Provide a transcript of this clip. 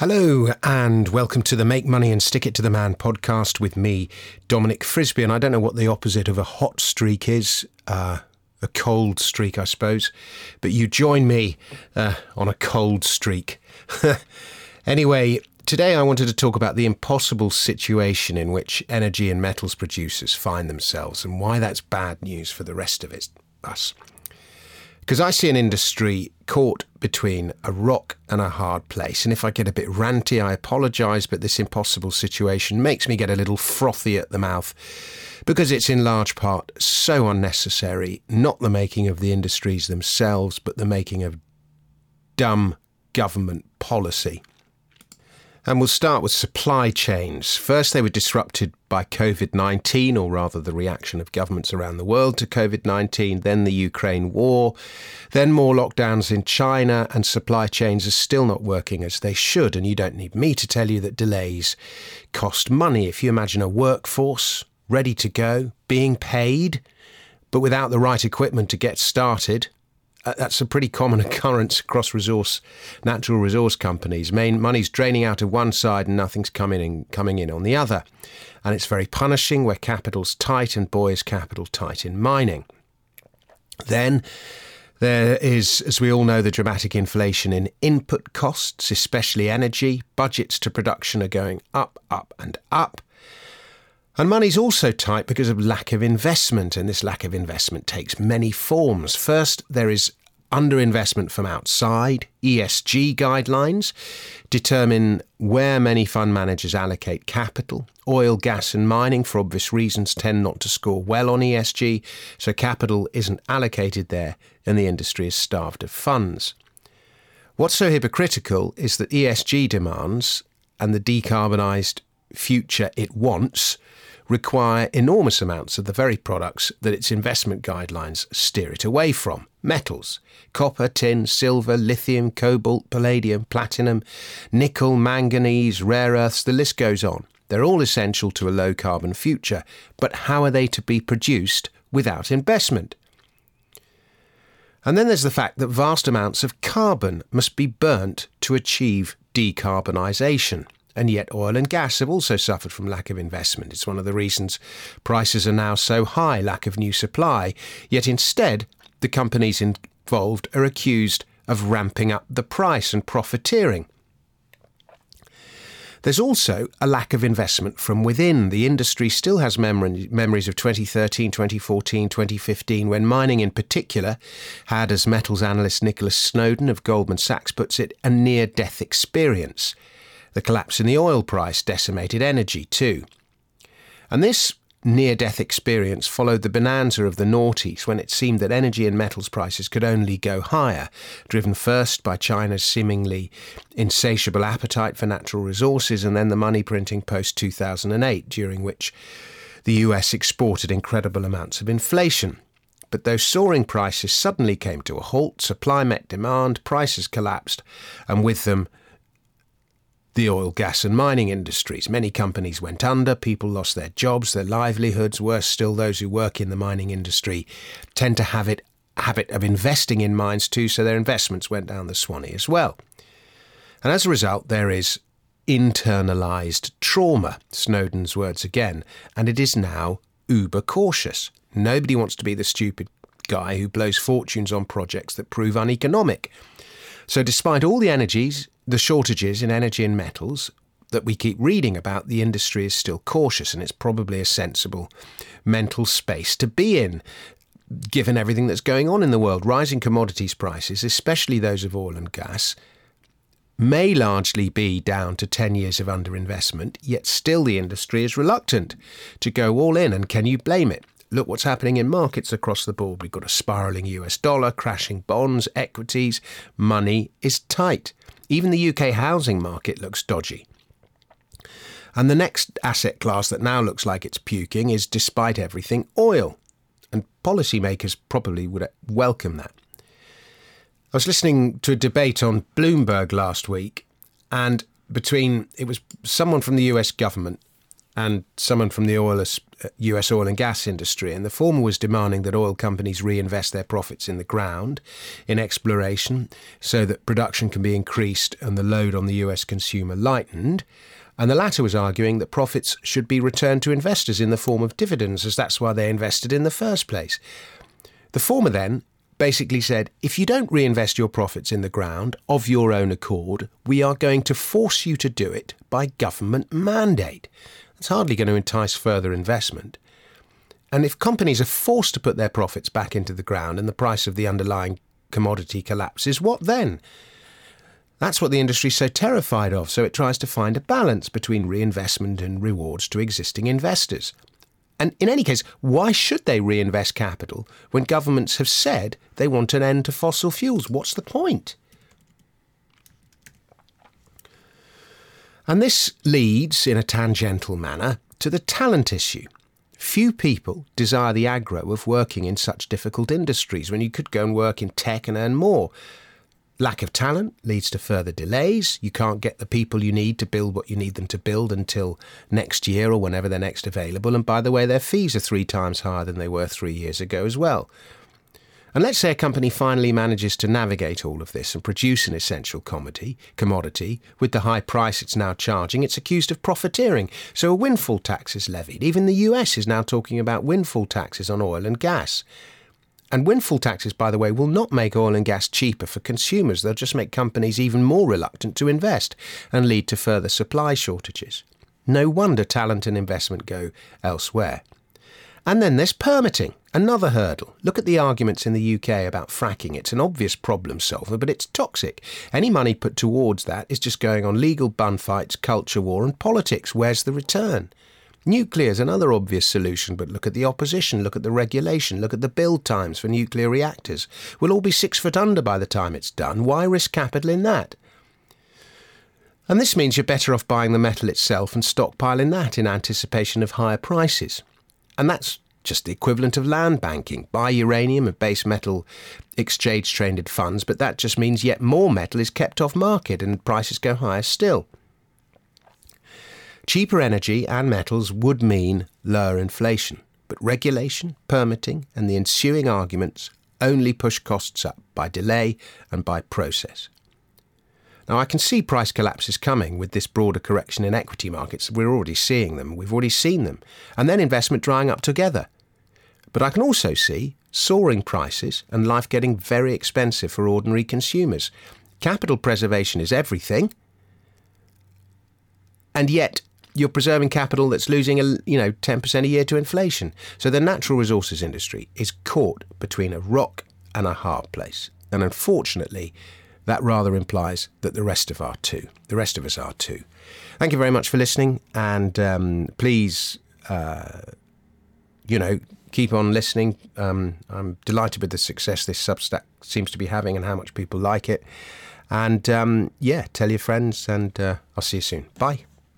Hello, and welcome to the Make Money and Stick It to the Man podcast with me, Dominic Frisby. And I don't know what the opposite of a hot streak is, uh, a cold streak, I suppose, but you join me uh, on a cold streak. anyway, today I wanted to talk about the impossible situation in which energy and metals producers find themselves and why that's bad news for the rest of it, us. Because I see an industry caught between a rock and a hard place. And if I get a bit ranty, I apologise, but this impossible situation makes me get a little frothy at the mouth because it's in large part so unnecessary, not the making of the industries themselves, but the making of dumb government policy. And we'll start with supply chains. First, they were disrupted by COVID 19, or rather the reaction of governments around the world to COVID 19, then the Ukraine war, then more lockdowns in China, and supply chains are still not working as they should. And you don't need me to tell you that delays cost money. If you imagine a workforce ready to go, being paid, but without the right equipment to get started, Uh, that's a pretty common occurrence across resource, natural resource companies. Main money's draining out of one side and nothing's coming in, coming in on the other, and it's very punishing where capital's tight and boy is capital tight in mining. Then. There is, as we all know, the dramatic inflation in input costs, especially energy. Budgets to production are going up, up, and up. And money's also tight because of lack of investment, and this lack of investment takes many forms. First, there is underinvestment from outside. ESG guidelines determine where many fund managers allocate capital. Oil, gas, and mining, for obvious reasons, tend not to score well on ESG, so capital isn't allocated there, and the industry is starved of funds. What's so hypocritical is that ESG demands and the decarbonised future it wants require enormous amounts of the very products that its investment guidelines steer it away from metals copper, tin, silver, lithium, cobalt, palladium, platinum, nickel, manganese, rare earths, the list goes on. They're all essential to a low carbon future, but how are they to be produced without investment? And then there's the fact that vast amounts of carbon must be burnt to achieve decarbonisation. And yet, oil and gas have also suffered from lack of investment. It's one of the reasons prices are now so high, lack of new supply. Yet instead, the companies involved are accused of ramping up the price and profiteering. There's also a lack of investment from within. The industry still has memory, memories of 2013, 2014, 2015, when mining in particular had, as metals analyst Nicholas Snowdon of Goldman Sachs puts it, a near death experience. The collapse in the oil price decimated energy too. And this near death experience followed the bonanza of the noughties when it seemed that energy and metals prices could only go higher, driven first by China's seemingly insatiable appetite for natural resources and then the money printing post 2008, during which the US exported incredible amounts of inflation. But those soaring prices suddenly came to a halt, supply met demand, prices collapsed, and with them the oil, gas, and mining industries. Many companies went under, people lost their jobs, their livelihoods. Worse still, those who work in the mining industry tend to have it habit of investing in mines too, so their investments went down the Swanee as well. And as a result, there is internalized trauma, Snowdon's words again, and it is now uber cautious. Nobody wants to be the stupid guy who blows fortunes on projects that prove uneconomic. So, despite all the energies the shortages in energy and metals that we keep reading about, the industry is still cautious, and it's probably a sensible mental space to be in, given everything that's going on in the world. Rising commodities prices, especially those of oil and gas, may largely be down to 10 years of underinvestment, yet still the industry is reluctant to go all in. And can you blame it? Look what's happening in markets across the board. We've got a spiralling US dollar, crashing bonds, equities. Money is tight. Even the UK housing market looks dodgy. And the next asset class that now looks like it's puking is, despite everything, oil. And policymakers probably would uh, welcome that. I was listening to a debate on Bloomberg last week, and between it was someone from the US government and someone from the oil, US uh, oil and gas industry. And the former was demanding that oil companies reinvest their profits in the ground, in exploration, so that production can be increased and the load on the US consumer lightened. And the latter was arguing that profits should be returned to investors in the form of dividends, as that's why they invested in the first place. The former then basically said if you don't reinvest your profits in the ground of your own accord, we are going to force you to do it by government mandate. It's hardly going to entice further investment. And if companies are forced to put their profits back into the ground and the price of the underlying commodity collapses, what then? That's what the industry's so terrified of, so it tries to find a balance between reinvestment and rewards to existing investors. And in any case, why should they reinvest capital when governments have said they want an end to fossil fuels? What's the point? And this leads, in a tangential manner, to the talent issue. Few people desire the aggro of working in such difficult industries when you could go and work in tech and earn more. Lack of talent leads to further delays. You can't get the people you need to build what you need them to build until next year or whenever they're next available. And by the way, their fees are three times higher than they were three years ago as well. And let's say a company finally manages to navigate all of this and produce an essential commodity, commodity with the high price it's now charging, it's accused of profiteering. So a windfall tax is levied. Even the US is now talking about windfall taxes on oil and gas. And windfall taxes, by the way, will not make oil and gas cheaper for consumers. They'll just make companies even more reluctant to invest and lead to further supply shortages. No wonder talent and investment go elsewhere. And then there's permitting, another hurdle. Look at the arguments in the UK about fracking. It's an obvious problem solver, but it's toxic. Any money put towards that is just going on legal bun fights, culture war, and politics. Where's the return? Nuclear is another obvious solution, but look at the opposition, look at the regulation, look at the build times for nuclear reactors. We'll all be six foot under by the time it's done. Why risk capital in that? And this means you're better off buying the metal itself and stockpiling that in anticipation of higher prices. And that's just the equivalent of land banking. Buy uranium and base metal exchange traded funds, but that just means yet more metal is kept off market and prices go higher still. Cheaper energy and metals would mean lower inflation, but regulation, permitting, and the ensuing arguments only push costs up by delay and by process. Now, I can see price collapses coming with this broader correction in equity markets. We're already seeing them, we've already seen them, and then investment drying up together. But I can also see soaring prices and life getting very expensive for ordinary consumers. Capital preservation is everything, and yet you're preserving capital that's losing you know 10% a year to inflation. So the natural resources industry is caught between a rock and a hard place. And unfortunately, that rather implies that the rest of are too. The rest of us are too. Thank you very much for listening, and um, please, uh, you know, keep on listening. Um, I'm delighted with the success this Substack seems to be having and how much people like it. And um, yeah, tell your friends, and uh, I'll see you soon. Bye.